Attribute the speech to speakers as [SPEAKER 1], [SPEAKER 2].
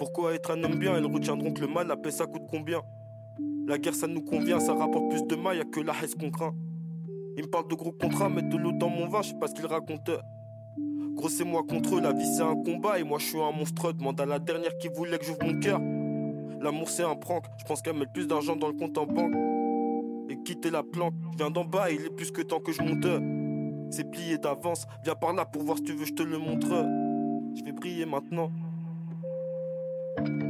[SPEAKER 1] à être un homme bien, elles retiendront que le mal, la paix ça coûte combien La guerre ça nous convient, ça rapporte plus de mal, y'a que la haine qu'on craint. Ils me parlent de gros contrats, mettre de l'eau dans mon vin, je sais pas ce qu'ils racontent. Gros c'est moi contre eux, la vie c'est un combat et moi je suis un monstre. Demande à la dernière qui voulait que j'ouvre mon cœur. L'amour c'est un prank, je pense qu'elle met plus d'argent dans le compte en banque. Et quitter la planque, je viens d'en bas, il est plus que temps que je monte. C'est plié d'avance, viens par là pour voir si tu veux, je te le montre. Je vais briller maintenant. Thank you.